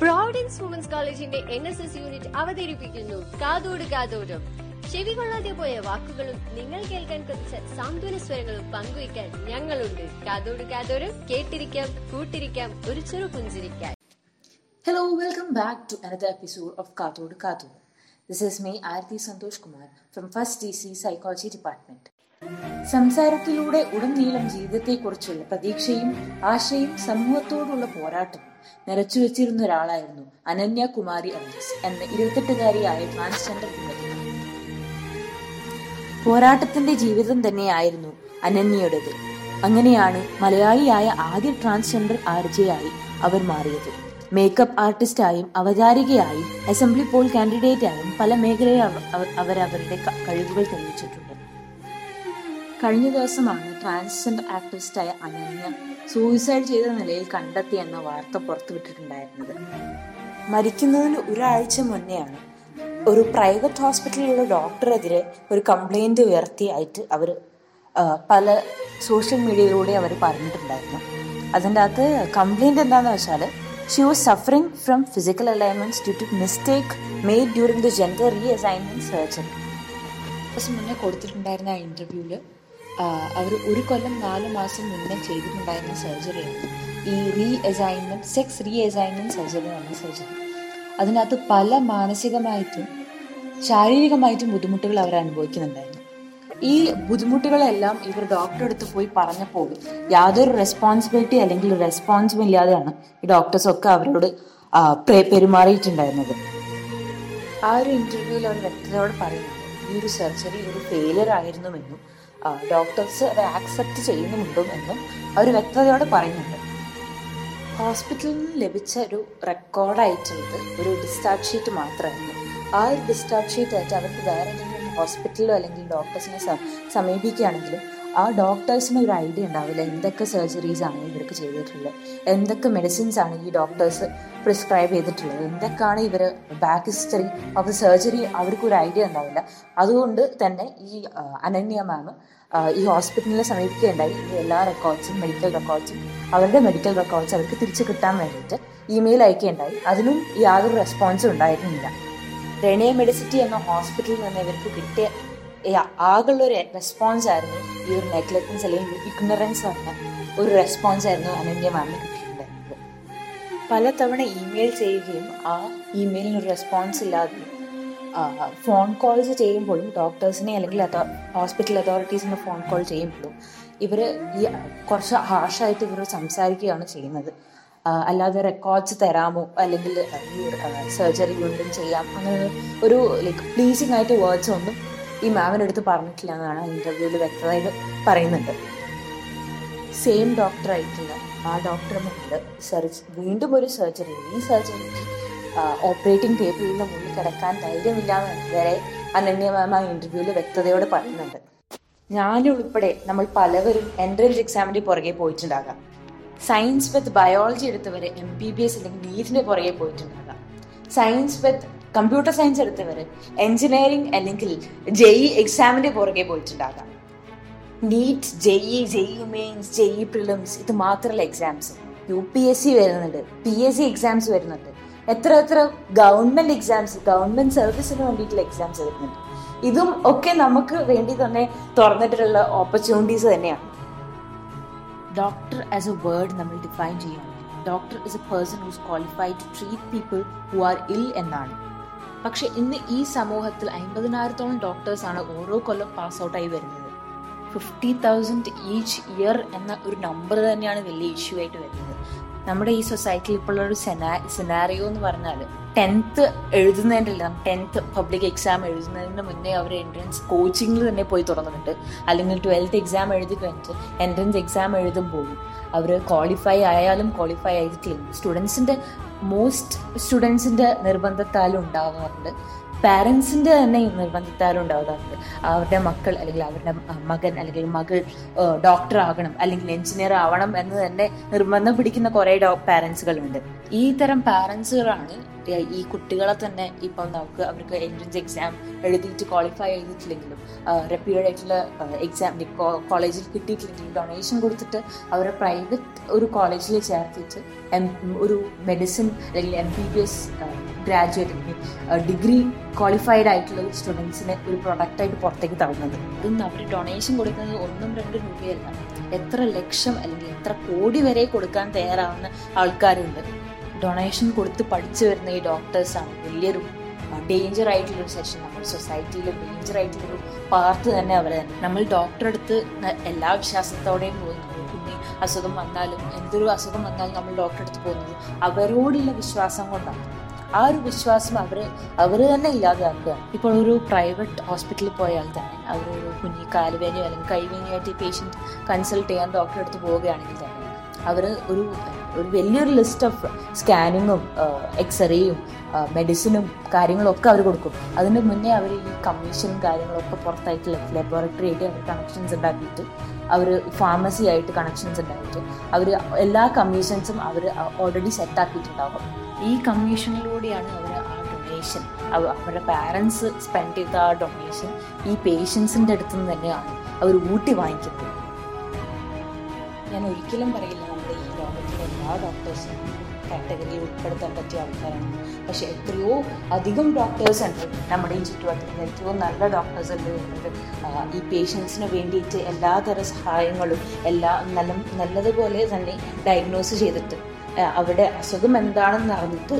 Providence women's കോളേജിന്റെ N S S unit അവതരിപ്പിക്കുന്നു. കാതോട് കാതോടും. ചെവി കൊള്ളാതെ പോയ വാക്കുകളും നിങ്ങൾ കേൾക്കാൻ കൊതിച്ച സാന്ത്വന സ്വരങ്ങളും പങ്കുവയ്ക്കാൻ ഞങ്ങളുണ്ട്. കാതോട് കാതോരം കേട്ടിരിക്കാം കൂട്ടിരിക്കാം ഒരു ചെറു പുഞ്ചിരിക്കാൻ. Hello welcome back to another episode of Kathod Katod this is me Arathi Santhosh Kumar from first D C psychology department സംസാരത്തിലൂടെ ഉടനീളം ജീവിതത്തെക്കുറിച്ചുള്ള പ്രതീക്ഷയും ആശയും സമൂഹത്തോടുള്ള പോരാട്ടം നിറച്ചു വെച്ചിരുന്ന ഒരാളായിരുന്നു അനന്യ കുമാരി എന്ന ഇരുപത്തെട്ടുകാരിയായ ട്രാൻസ്ജെൻഡർ യുവതി പോരാട്ടത്തിന്റെ ജീവിതം തന്നെയായിരുന്നു അനന്യയുടേത്. അങ്ങനെയാണ് മലയാളിയായ ആദ്യ ട്രാൻസ്ജെൻഡർ ആർജയായി അവർ മാറിയത്. മേക്കപ്പ് ആർട്ടിസ്റ്റായും അവതാരികയായും അസംബ്ലി പോൾ കാൻഡിഡേറ്റായും പല മേഖലയിൽ അവരവരുടെ കഴിവുകൾ തെളിയിച്ചിട്ടുണ്ട്. കഴിഞ്ഞ ദിവസമാണ് ട്രാൻസ്ജെൻഡർ ആക്ടിവിസ്റ്റായ അനന്യ സൂയിസൈഡ് ചെയ്ത നിലയിൽ കണ്ടെത്തി എന്ന വാർത്ത പുറത്തുവിട്ടിട്ടുണ്ടായിരുന്നത്. മരിക്കുന്നതിന് ഒരാഴ്ച മുന്നെയാണ് ഒരു പ്രൈവറ്റ് ഹോസ്പിറ്റലിലുള്ള ഡോക്ടറെതിരെ ഒരു കംപ്ലൈന്റ് ഉയർത്തിയായിട്ട് അവർ പല സോഷ്യൽ മീഡിയയിലൂടെ അവർ പറഞ്ഞിട്ടുണ്ടായിരുന്നു. അതിന്റെ അകത്ത് കംപ്ലൈന്റ് എന്താണെന്ന് വെച്ചാൽ she was suffering from physical alignments due to mistake made during the gender reassignment surgery ദിവസം മുന്നേ കൊടുത്തിട്ടുണ്ടായിരുന്ന അവർ ഒരു കൊല്ലം നാല് മാസം മുന്നേ ചെയ്തിട്ടുണ്ടായിരുന്ന സർജറിയാണ്. ഈ reassignment sex reassignment surgery എന്ന സർജറി അതിനകത്ത് പല മാനസികമായിട്ടും ശാരീരികമായിട്ടും ബുദ്ധിമുട്ടുകൾ അവർ അനുഭവിക്കുന്നുണ്ടായിരുന്നു. ഈ ബുദ്ധിമുട്ടുകളെല്ലാം ഇവർ ഡോക്ടറെ അടുത്ത് പോയി പറഞ്ഞപ്പോൾ യാതൊരു റെസ്പോൺസിബിലിറ്റി അല്ലെങ്കിൽ റെസ്പോൺസും ഇല്ലാതെയാണ് ഈ ഡോക്ടേഴ്സ് ഒക്കെ അവരോട് പെരുമാറിയിട്ടുണ്ടായിരുന്നത്. ആ ഒരു ഇന്റർവ്യൂവിൽ അവർ വ്യക്തതയോട് പറയുന്നു ഈ ഒരു സർജറി ഒരു ഫെയിലിയർ ആയിരുന്നുവെന്നും ഡോക്ടേഴ്സ് അത് ആക്സെപ്റ്റ് ചെയ്യുന്നുമുണ്ടോ എന്നും അവർ വ്യക്തതയോടെ പറയുന്നുണ്ട്. ഹോസ്പിറ്റലിൽ നിന്ന് ലഭിച്ച ഒരു റെക്കോർഡായിട്ടുള്ളത് ഒരു ഡിസ്ചാർജ് ഷീറ്റ് മാത്രമായിരുന്നു ആ ഒരു ഡിസ്ചാർജ് ഷീറ്റ് ആയിട്ട് അവർക്ക് വേറെ എന്തെങ്കിലും ഹോസ്പിറ്റലിലോ അല്ലെങ്കിൽ ഡോക്ടേഴ്സിനെ സമീപിക്കുകയാണെങ്കിലും ആ ഡോക്ടേഴ്സിന് ഒരു ഐഡിയ ഉണ്ടാവില്ല. എന്തൊക്കെ സർജറീസ് ആണ് ഇവർക്ക് ചെയ്തിട്ടുള്ളത്? എന്തൊക്കെ മെഡിസിൻസ് ആണ് ഈ ഡോക്ടേഴ്സ് പ്രിസ്ക്രൈബ് ചെയ്തിട്ടുള്ളത്? എന്തൊക്കെയാണ് ഇവർ ബാക്ക് ഹിസ്റ്ററി ഓഫ് സർജറി അവർക്ക് ഒരു ഐഡിയ ഉണ്ടാവില്ല. അതുകൊണ്ട് തന്നെ ഈ അനന്യ മാം ഈ ഹോസ്പിറ്റലിനെ സമീപിക്കുകയുണ്ടായി. എല്ലാ റെക്കോർഡ്സും മെഡിക്കൽ റെക്കോർഡ്സും അവരുടെ മെഡിക്കൽ റെക്കോർഡ്സ് അവർക്ക് തിരിച്ചു കിട്ടാൻ വേണ്ടിയിട്ട് ഇമെയിൽ അയക്കുകയുണ്ടായി. അതിനും യാതൊരു റെസ്പോൺസും ഉണ്ടായിരുന്നില്ല. റെനേ മെഡിസിറ്റി എന്ന ഹോസ്പിറ്റലിൽ നിന്ന് ഇവർക്ക് കിട്ടിയ ആകെയുള്ള ഒരു റെസ്പോൺസ് ആയിരുന്നു. ഈ ഒരു നെഗ്ലക്റ്റൻസ് അല്ലെങ്കിൽ ഇഗ്നറൻസ് പറഞ്ഞ ഒരു റെസ്പോൺസ് ആയിരുന്നു അനന്യ മാമിന് കിട്ടിയിട്ടുണ്ടായിരുന്നത്. പലതവണ ഇമെയിൽ ചെയ്യുകയും ആ ഇമെയിലിന് ഒരു റെസ്പോൺസ് ഇല്ലാതെ ഫോൺ കോൾസ് ചെയ്യുമ്പോഴും ഡോക്ടേഴ്സിനെ അല്ലെങ്കിൽ ഹോസ്പിറ്റൽ അതോറിറ്റീസിന് ഫോൺ കോൾ ചെയ്യുമ്പോഴും ഇവർ ഈ കുറച്ച് ഹാർഷായിട്ട് ഇവർ സംസാരിക്കുകയാണ് ചെയ്യുന്നത്. അല്ലാതെ റെക്കോർഡ്സ് തരാമോ? അല്ലെങ്കിൽ സർജറി വീണ്ടും ചെയ്യാം. അങ്ങനെ ഒരു ലൈക്ക് പ്ലീസിങ് ആയിട്ട് വേർഡ്സ് ഒന്നും ഈ മാമിനടുത്ത് പറഞ്ഞിട്ടില്ല എന്നാണ് ഇന്റർവ്യൂവിൽ വ്യക്തമായിട്ട് പറയുന്നുണ്ട്. സെയിം ഡോക്ടർ ആയിട്ടുള്ള ആ ഡോക്ടർ മുന്നിൽ സർജ് വീണ്ടും ഒരു സർജറി ഈ സർജറിക്ക് ഓപ്പറേറ്റിംഗ് ടേബിളിന്റെ മുന്നിൽ കിടക്കാൻ ധൈര്യമില്ലാന്ന് വരെ അനന്യ മാം ആ ഇന്റർവ്യൂവിൽ വ്യക്തതയോടെ പറയുന്നുണ്ട്. ഞാനുൾപ്പെടെ നമ്മൾ പലവരും എൻട്രൻസ് എക്സാമിന്റെ പുറകെ പോയിട്ടുണ്ടാകാം. സയൻസ് വിത്ത് ബയോളജി എടുത്തവരെ എം ബി ബി എസ് അല്ലെങ്കിൽ നീറ്റിന്റെ പുറകെ പോയിട്ടുണ്ടാകാം. സയൻസ് വിത്ത് കമ്പ്യൂട്ടർ സയൻസ് എടുത്തവർ എഞ്ചിനീയറിംഗ് അല്ലെങ്കിൽ ജെഇ എക്സാമിന്റെ പുറകെ പോയിട്ടുണ്ടാകാം. NEET JEE JEE mains JEE prelims ഇത് മാത്രമല്ല exams U P S C വരുന്നുണ്ട് പി എസ് സി എക്സാംസ് വരുന്നുണ്ട്. എത്ര എത്ര ഗവൺമെന്റ് എക്സാംസ് ഗവൺമെന്റ് സർവീസിന് വേണ്ടിയിട്ടുള്ള എക്സാംസ് വരുന്നുണ്ട്. ഇതും ഒക്കെ നമുക്ക് വേണ്ടി തന്നെ തുറന്നിട്ടുള്ള ഓപ്പർച്യൂണിറ്റീസ് തന്നെയാണ്. ഡോക്ടർ ആസ് എ വേർഡ് നമ്മൾ ഡിഫൈൻ ചെയ്യുകയാണെങ്കിൽ doctor is a person who's qualified to treat people who are ill എന്നാണ്. പക്ഷെ ഇന്ന് ഈ സമൂഹത്തിൽ അമ്പതിനായിരത്തോളം ഡോക്ടേഴ്സാണ് ഓരോ കൊല്ലം പാസ് ഔട്ടായി വരുന്നത്. ഫിഫ്റ്റി തൗസൻഡ് ഈച്ച് ഇയർ എന്ന ഒരു നമ്പർ തന്നെയാണ് വലിയ ഇഷ്യൂ ആയിട്ട് വരുന്നത്. നമ്മുടെ ഈ സൊസൈറ്റിയിൽ ഇപ്പോൾ ഒരു സെനാ സെനാറിയോ എന്ന് പറഞ്ഞാൽ ടെൻത്ത് എഴുതുന്നതിന്റെ അല്ല ടെൻത്ത് പബ്ലിക് എക്സാം എഴുതുന്നതിന് മുന്നേ അവർ എൻട്രൻസ് കോച്ചിങ്ങിൽ തന്നെ പോയി തുടങ്ങുന്നുണ്ട്. അല്ലെങ്കിൽ ട്വൽത്ത് എക്സാം എഴുതി കഴിഞ്ഞിട്ട് എൻട്രൻസ് എക്സാം എഴുതുമ്പോഴും അവർ ക്വാളിഫൈ ആയാലും ക്വാളിഫൈ ആയിട്ടില്ല. സ്റ്റുഡൻസിന്റെ മോസ്റ്റ് സ്റ്റുഡൻസിന്റെ നിർബന്ധത്താലും ഉണ്ടാകാറുണ്ട് പാരൻസിന്റെ തന്നെ നിർബന്ധത്താലും ഉണ്ടാകാറുണ്ട് അവരുടെ മക്കൾ അല്ലെങ്കിൽ അവരുടെ മകൻ അല്ലെങ്കിൽ മകൾ ഡോക്ടർ ആകണം അല്ലെങ്കിൽ എഞ്ചിനീയർ ആവണം എന്ന് തന്നെ നിർബന്ധം പിടിക്കുന്ന കുറെ പാരൻസുകളുണ്ട് ഈ തരം പാരൻസുകളാണ് ഈ കുട്ടികളെ തന്നെ ഇപ്പം നമുക്ക് അവർക്ക് എൻട്രൻസ് എക്സാം എഴുതിയിട്ട് ക്വാളിഫൈ ചെയ്തിട്ടില്ലെങ്കിലും റെപ്യൂഡ് ആയിട്ടുള്ള എക്സാം കോളേജിൽ കിട്ടിയിട്ടില്ലെങ്കിലും ഡൊണേഷൻ കൊടുത്തിട്ട് അവരെ പ്രൈവറ്റ് ഒരു കോളേജിൽ ചേർത്തിട്ട് ഒരു മെഡിസിൻ അല്ലെങ്കിൽ M B B S graduate അല്ലെങ്കിൽ ഡിഗ്രി ക്വാളിഫൈഡ് ആയിട്ടുള്ള സ്റ്റുഡൻസിനെ ഒരു പ്രൊഡക്റ്റായിട്ട് പുറത്തേക്ക് തള്ളുന്നത്. ഇതൊന്നും അവർ ഡൊണേഷൻ കൊടുക്കുന്നത് ഒന്നും രണ്ടും രൂപയല്ല. എത്ര ലക്ഷം അല്ലെങ്കിൽ എത്ര കോടി വരെ കൊടുക്കാൻ തയ്യാറാവുന്ന ആൾക്കാരുണ്ട്. ഡൊണേഷൻ കൊടുത്ത് പഠിച്ചു വരുന്ന ഈ ഡോക്ടേഴ്സാണ് വലിയൊരു ഡേഞ്ചർ ആയിട്ടുള്ളൊരു സെഷൻ നമ്മൾ സൊസൈറ്റിയിൽ ഡേഞ്ചർ ആയിട്ടുള്ളൊരു പാർട്ട് തന്നെ അവർ നമ്മൾ ഡോക്ടറെ അടുത്ത് എല്ലാ വിശ്വാസത്തോടെയും പോകുന്നു. പിന്നെ അസുഖം വന്നാലും എന്തൊരു അസുഖം വന്നാലും നമ്മൾ ഡോക്ടറെ അടുത്ത് പോകുന്നത് അവരോടുള്ള വിശ്വാസം കൊണ്ടാണ്. ആ ഒരു വിശ്വാസം അവർ അവർ തന്നെ ഇല്ലാതാക്കുക. ഇപ്പോൾ ഒരു പ്രൈവറ്റ് ഹോസ്പിറ്റലിൽ പോയാൽ തന്നെ. അവർ കുഞ്ഞി കാലുവേനയോ അല്ലെങ്കിൽ കൈവേനയോ ആയിട്ട് പേഷ്യന്റ് കൺസൾട്ട് ചെയ്യാൻ ഡോക്ടറെ അടുത്ത് പോവുകയാണെങ്കിൽ തന്നെ അവർ ഒരു ഒരു വലിയൊരു ലിസ്റ്റ് ഓഫ് സ്കാനിങ്ങും എക്സ്റേയും മെഡിസിനും കാര്യങ്ങളൊക്കെ അവർ കൊടുക്കും. അതിന് മുന്നേ അവർ ഈ കമ്മീഷനും കാര്യങ്ങളൊക്കെ പുറത്തായിട്ട് ലബോറട്ടറി ആയിട്ട് അവർ കണക്ഷൻസ് ഉണ്ടാക്കിയിട്ട് അവർ ഫാർമസി ആയിട്ട് കണക്ഷൻസ് ഉണ്ടാക്കിയിട്ട് അവർ എല്ലാ കമ്മീഷൻസും അവർ ഓൾറെഡി സെറ്റാക്കിയിട്ടുണ്ടാകും ഈ കമ്മീഷനിലൂടെയാണ് അവർ ആ ഡൊണേഷൻ അവരുടെ പാരൻസ് സ്പെൻഡ് ചെയ്ത ആ ഡൊണേഷൻ ഈ പേഷ്യൻസിന്റെ അടുത്ത് നിന്ന് തന്നെയാണ് അവർ ഊട്ടി വാങ്ങിക്കുന്നത്. ഞാൻ ഒരിക്കലും പറയില്ല. എല്ലാ ഡോക്ടേഴ്സും കാറ്റഗറിയിൽ ഉൾപ്പെടുത്താൻ പറ്റിയ ആൾക്കാരാണ്. പക്ഷെ എത്രയോ അധികം ഡോക്ടേഴ്സ് ഉണ്ട്. നമ്മുടെ ഈ ചുറ്റുവട്ടത്തിൽ എത്രയോ നല്ല ഡോക്ടേഴ്സ് ഉണ്ട് വരുന്നത് ഈ പേഷ്യൻസിന് വേണ്ടിയിട്ട് എല്ലാതര സഹായങ്ങളും എല്ലാ നല്ല നല്ലതുപോലെ തന്നെ ഡയഗ്നോസ് ചെയ്തിട്ട് അവരുടെ അസുഖം എന്താണെന്ന് അറിഞ്ഞിട്ട്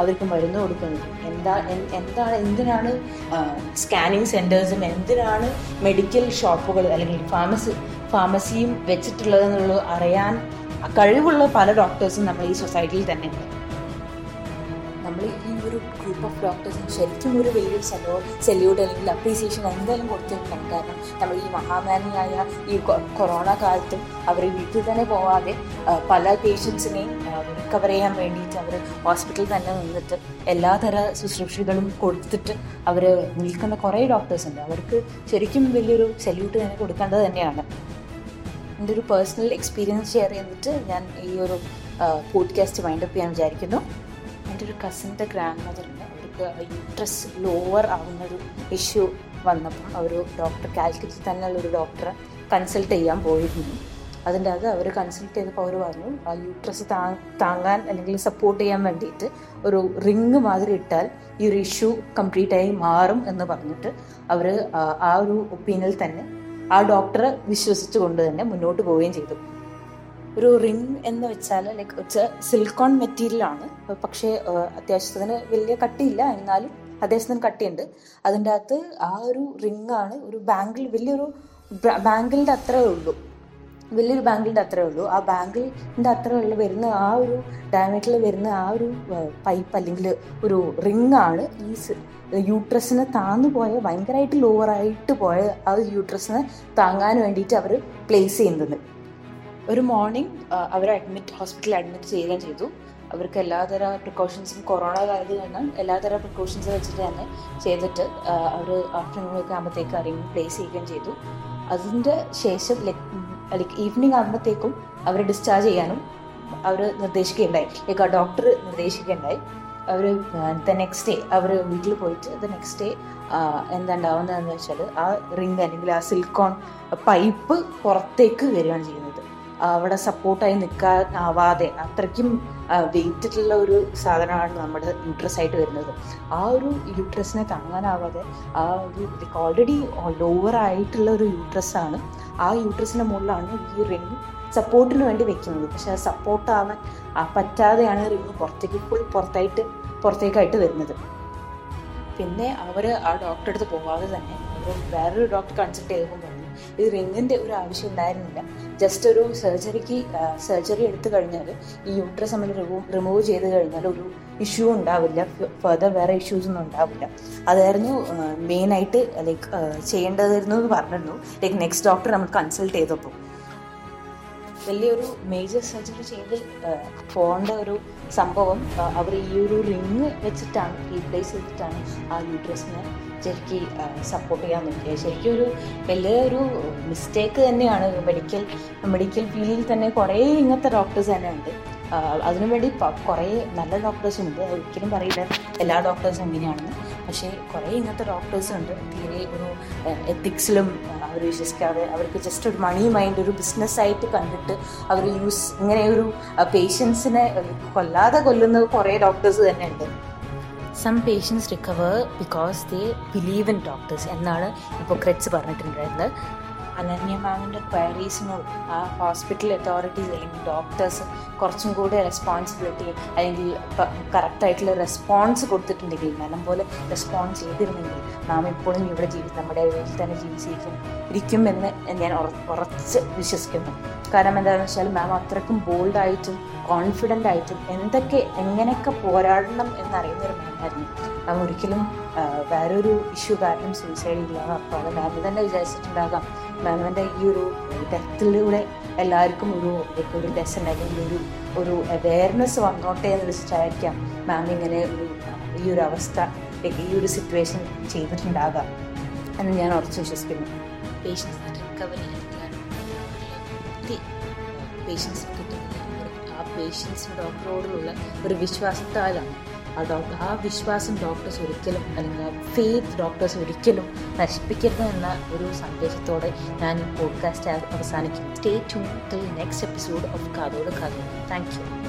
അവർക്ക് മരുന്ന് കൊടുക്കുന്നത്. എന്താ എന്താണ് എന്തിനാണ് സ്കാനിങ് സെന്റേഴ്സും എന്തിനാണ് മെഡിക്കൽ ഷോപ്പുകൾ അല്ലെങ്കിൽ ഫാർമസി ഫാർമസിയും വെച്ചിട്ടുള്ളതെന്നുള്ളത് അറിയാൻ കഴിവുള്ള പല ഡോക്ടേഴ്സും നമ്മൾ ഈ സൊസൈറ്റിയിൽ തന്നെ ഉണ്ട്. നമ്മൾ ഈ ഒരു ഗ്രൂപ്പ് ഓഫ് ഡോക്ടേഴ്സിന് ശരിക്കും ഒരു വലിയൊരു സെലോ സെല്യൂട്ട് അല്ലെങ്കിൽ അപ്രീസിയേഷൻ എന്തായാലും കൊടുത്തിട്ടുണ്ട് കാരണം നമ്മൾ ഈ മഹാമാരിയായ ഈ കൊറോണ കാലത്തും അവർ വീട്ടിൽ തന്നെ പോവാതെ പല പേഷ്യൻസിനെയും റിക്കവർ ചെയ്യാൻ വേണ്ടിയിട്ട് അവർ ഹോസ്പിറ്റലിൽ തന്നെ നിന്നിട്ട് എല്ലാതര ശുശ്രൂഷകളും കൊടുത്തിട്ട് അവർ നിൽക്കുന്ന കുറേ ഡോക്ടേഴ്സ് ഉണ്ട്. അവർക്ക് ശരിക്കും വലിയൊരു സെല്യൂട്ട് തന്നെ കൊടുക്കേണ്ടത് തന്നെയാണ്. എന്റെ ഒരു പേഴ്സണൽ എക്സ്പീരിയൻസ് ഷെയർ ചെയ്തിട്ട് ഞാൻ ഈ ഒരു പോഡ്കാസ്റ്റ് വൈൻഡ് അപ്പ് ചെയ്യാൻ വിചാരിക്കുന്നു. എന്റെ ഒരു കസിന്റെ ഗ്രാൻഡ് മദറിന് അവർക്ക് യൂട്രസ് ലോവർ ആവുന്നൊരു ഇഷ്യൂ വന്നപ്പോൾ അവർ ഡോക്ടർ കാലിക്കറ്റിൽ തന്നെയുള്ള ഒരു ഡോക്ടറെ കൺസൾട്ട് ചെയ്യാൻ പോയിരുന്നു. അതിന്റെ അത് അവർ കൺസൾട്ട് ചെയ്തപ്പോൾ അവർ പറഞ്ഞു ആ യൂട്രസ് താങ്ങാൻ അല്ലെങ്കിൽ സപ്പോർട്ട് ചെയ്യാൻ വേണ്ടിയിട്ട് ഒരു റിങ് മാതിരി ഇട്ടാൽ ഈ ഒരു ഇഷ്യൂ കംപ്ലീറ്റായി മാറും എന്ന് പറഞ്ഞിട്ട് അവർ ആ ഒരു ഒപ്പീനിയനിൽ തന്നെ ആ ഡോക്ടറെ വിശ്വസിച്ചുകൊണ്ട് തന്നെ മുന്നോട്ട് പോവുകയും ചെയ്തു. ഒരു റിംഗ് എന്ന് വെച്ചാൽ ലൈക്ക് സിൽക്കോൺ മെറ്റീരിയൽ ആണ്. പക്ഷേ അത്യാവശ്യത്തിന് വലിയ കട്ടിയില്ല. എന്നാലും അത്യാവശ്യത്തിന് കട്ടിയുണ്ട്. അതിന്റെ അകത്ത് ആ ഒരു റിംഗ് ആണ്. ഒരു ബാങ്കിൾ വലിയൊരു ബാങ്കിളിന്റെ അത്രേ ഉള്ളൂ. വലിയൊരു ബാങ്കിന്റെ അത്രേ ഉള്ളൂ. ആ ബാങ്കിന്റെ അത്ര ഉള്ള വരുന്ന ആ ഒരു ഡയമീറ്ററിൽ വരുന്ന ആ ഒരു പൈപ്പ് അല്ലെങ്കിൽ ഒരു റിങ് ആണ് ഈ യൂട്രസിനെ താന്നു പോയ ഭയങ്കരമായിട്ട് ലോവറായിട്ട് പോയ ആ യൂട്രസിനെ താങ്ങാൻ വേണ്ടിയിട്ട് അവർ പ്ലേസ് ചെയ്യുന്നത്. ഒരു മോർണിംഗ് അവർ അഡ്മിറ്റ് ഹോസ്പിറ്റലിൽ അഡ്മിറ്റ് ചെയ്യുകയും ചെയ്തു. അവർക്ക് എല്ലാതര പ്രിക്കോഷൻസും കൊറോണ കാലത്ത് തന്നെ എല്ലാതര പ്രിക്കോഷൻസ് വെച്ചിട്ട് തന്നെ ചെയ്തിട്ട് അവർ ആഫ്റ്റർനൂണൊക്കെ ആകുമ്പോഴത്തേക്ക് റിങ് പ്ലേസ് ചെയ്യുകയും ചെയ്തു. അതിന്റെ ശേഷം ഈവനിങ് ആകുമ്പോഴത്തേക്കും അവരെ ഡിസ്ചാർജ് ചെയ്യാനും അവർ നിർദ്ദേശിക്കുകയുണ്ടായി. ലൈക്ക് ആ ഡോക്ടർ നിർദ്ദേശിക്കുകയുണ്ടായി അവർ ദ നെക്സ്റ്റ് ഡേ അവർ വീട്ടിൽ പോയിട്ട് ദ നെക്സ്റ്റ് ഡേ എന്താ ഉണ്ടാവുന്നതെന്ന് വെച്ചാൽ ആ റിങ് അല്ലെങ്കിൽ ആ സിലിക്കോൺ പൈപ്പ് പുറത്തേക്ക് വരികയാണ് ചെയ്യുന്നത്. അവിടെ സപ്പോർട്ടായി നിൽക്കാൻ ആവാതെ അത്രയ്ക്കും വെയിറ്റിലുള്ള ഒരു സാധനമാണ് നമ്മുടെ യൂട്രസ് ആയിട്ട് വരുന്നത്. ആ ഒരു യൂട്രസിനെ താങ്ങാനാവാതെ ആ ഒരു ഓൾറെഡി ലോവർ ആയിട്ടുള്ള ഒരു യൂട്രസ്സാണ് ആ യൂട്രസിന്റെ മുകളിലാണ് ഈ റിങ് സപ്പോർട്ടിന് വേണ്ടി വെക്കുന്നത്. പക്ഷെ ആ സപ്പോർട്ട് ആവാൻ പറ്റാതെയാണ് റിങ് പുറത്തേക്ക് ഫുൾ പുറത്തായിട്ട് പുറത്തേക്കായിട്ട് വരുന്നത്. പിന്നെ അവർ ആ ഡോക്ടറെ അടുത്ത് പോവാതെ തന്നെ വേറൊരു ഡോക്ടർ കൺസൾട്ട് ചെയ്തപ്പോൾ ഇത് റിങ്ങിന്റെ ഒരു ആവശ്യം ഉണ്ടായിരുന്നില്ല. ജസ്റ്റ് ഒരു സർജറിക്ക് സർജറി എടുത്തു കഴിഞ്ഞാൽ ഈ യൂട്രസ് നമ്മൾ റിമൂവ് ചെയ്ത് കഴിഞ്ഞാൽ ഒരു ഇഷ്യൂ ഉണ്ടാവില്ല. ഫർദർ വേറെ ഇഷ്യൂസ് ഒന്നും ഉണ്ടാവില്ല. അതായിരുന്നു മെയിനായിട്ട് ലൈക്ക് ചെയ്യേണ്ടതായിരുന്നു എന്ന് പറഞ്ഞിരുന്നു. ലൈക്ക് നെക്സ്റ്റ് ഡോക്ടർ നമ്മൾ കൺസൾട്ട് ചെയ്തപ്പോൾ. വലിയൊരു മേജർ സർജറി ചെയ്ത് പോകേണ്ട ഒരു സംഭവം അവർ ഈ ഒരു റിങ് വെച്ചിട്ടാണ് റീപ്ലേസ് ചെയ്തിട്ടാണ് ആ യൂട്രസിനെ ശരിക്ക് സപ്പോർട്ട് ചെയ്യാൻ നോക്കിയത്. ശരിക്കും ഒരു വലിയൊരു മിസ്റ്റേക്ക് തന്നെയാണ് മെഡിക്കൽ മെഡിക്കൽ ഫീൽഡിൽ തന്നെ കുറേ ഇങ്ങനത്തെ ഡോക്ടേഴ്സ് തന്നെ ഉണ്ട്. അതിനുവേണ്ടി കുറേ നല്ല ഡോക്ടേഴ്സും ഉണ്ട്. ഒരിക്കലും പറയില്ല എല്ലാ ഡോക്ടേഴ്സും എങ്ങനെയാണെന്ന് പക്ഷേ കുറേ ഇങ്ങനത്തെ ഡോക്ടേഴ്സ് ഉണ്ട്. തീരെ ഒരു എത്തിക്സിലും അവർ വിശ്വസിക്കാതെ അവർക്ക് ജസ്റ്റ് ഒരു മണി മൈൻഡ് ഒരു ബിസിനസ്സായിട്ട് കണ്ടിട്ട് അവർ യൂസ് ഇങ്ങനെ ഒരു പേഷ്യൻസിനെ കൊല്ലാതെ കൊല്ലുന്ന കുറേ ഡോക്ടേഴ്സ് തന്നെ ഉണ്ട്. Some patients recover because they believe in doctors എന്നാണ് ഇപ്പോൾ ക്രെറ്റ്സ് പറഞ്ഞിട്ടുണ്ടായിരുന്നത്. അനന്യ മാമിന്റെ ക്വയറീസിനോട് ആ ഹോസ്പിറ്റൽ അതോറിറ്റീസ് അല്ലെങ്കിൽ ഡോക്ടേഴ്സ് കുറച്ചും കൂടി റെസ്പോൺസിബിലിറ്റി അല്ലെങ്കിൽ കറക്റ്റായിട്ടുള്ള റെസ്പോൺസ് കൊടുത്തിട്ടുണ്ടെങ്കിൽ നല്ല പോലെ റെസ്പോൺസ് ചെയ്തിരുന്നെങ്കിൽ മാം ഇപ്പോഴും ഇവിടെ ജീവി നമ്മുടെ വീട്ടിൽ തന്നെ ജീവിച്ചിരിക്കും ഇരിക്കും എന്ന് ഞാൻ ഉറ- ഉറച്ച് വിശ്വസിക്കുന്നു. കാരണം എന്താണെന്ന് വെച്ചാൽ മാം അത്രക്കും ബോൾഡായിട്ടും കോൺഫിഡന്റ് ആയിട്ടും എന്തൊക്കെ എങ്ങനെയൊക്കെ പോരാടണം എന്നറിയുന്നൊരു മാമായിരുന്നു മാം ഒരിക്കലും വേറൊരു ഇഷ്യൂ കാരണം സൂയിസൈഡ് ഇല്ല. അപ്പോൾ അത് മാം തന്നെ വിചാരിച്ചിട്ടുണ്ടാകാം. മാമിന്റെ ഈ ഒരു ഡെത്തിലൂടെ എല്ലാവർക്കും ഒരു ഒരു ലെസൺ അല്ലെങ്കിൽ ഒരു ഒരു അവയർനെസ് വന്നോട്ടെ എന്ന് വെച്ചിട്ടായിരിക്കാം മാം ഇങ്ങനെ ഒരു ഈ ഒരു അവസ്ഥ ഈ ഒരു സിറ്റുവേഷൻ ചെയ്തിട്ടുണ്ടാകാം എന്ന് ഞാൻ ഉറച്ച് വിശ്വസിക്കുന്നു. പേഷ്യൻസ് റിക്കവറി ആ പേഷ്യൻസ് ഡോക്ടറോടുള്ള ഒരു വിശ്വാസത്താലാണ് ആ ഡോക്ടർ ആ വിശ്വാസം ഡോക്ടേഴ്സ് ഒരിക്കലും അല്ലെങ്കിൽ ഫെയ്ത്ത് ഡോക്ടേഴ്സ് ഒരിക്കലും നശിപ്പിക്കരുത് എന്ന ഒരു സന്ദേശത്തോടെ ഞാൻ ഈ പോഡ്കാസ്റ്റ് അവസാനിക്കും. Stay to next episode of Kathod കഥ താങ്ക് യു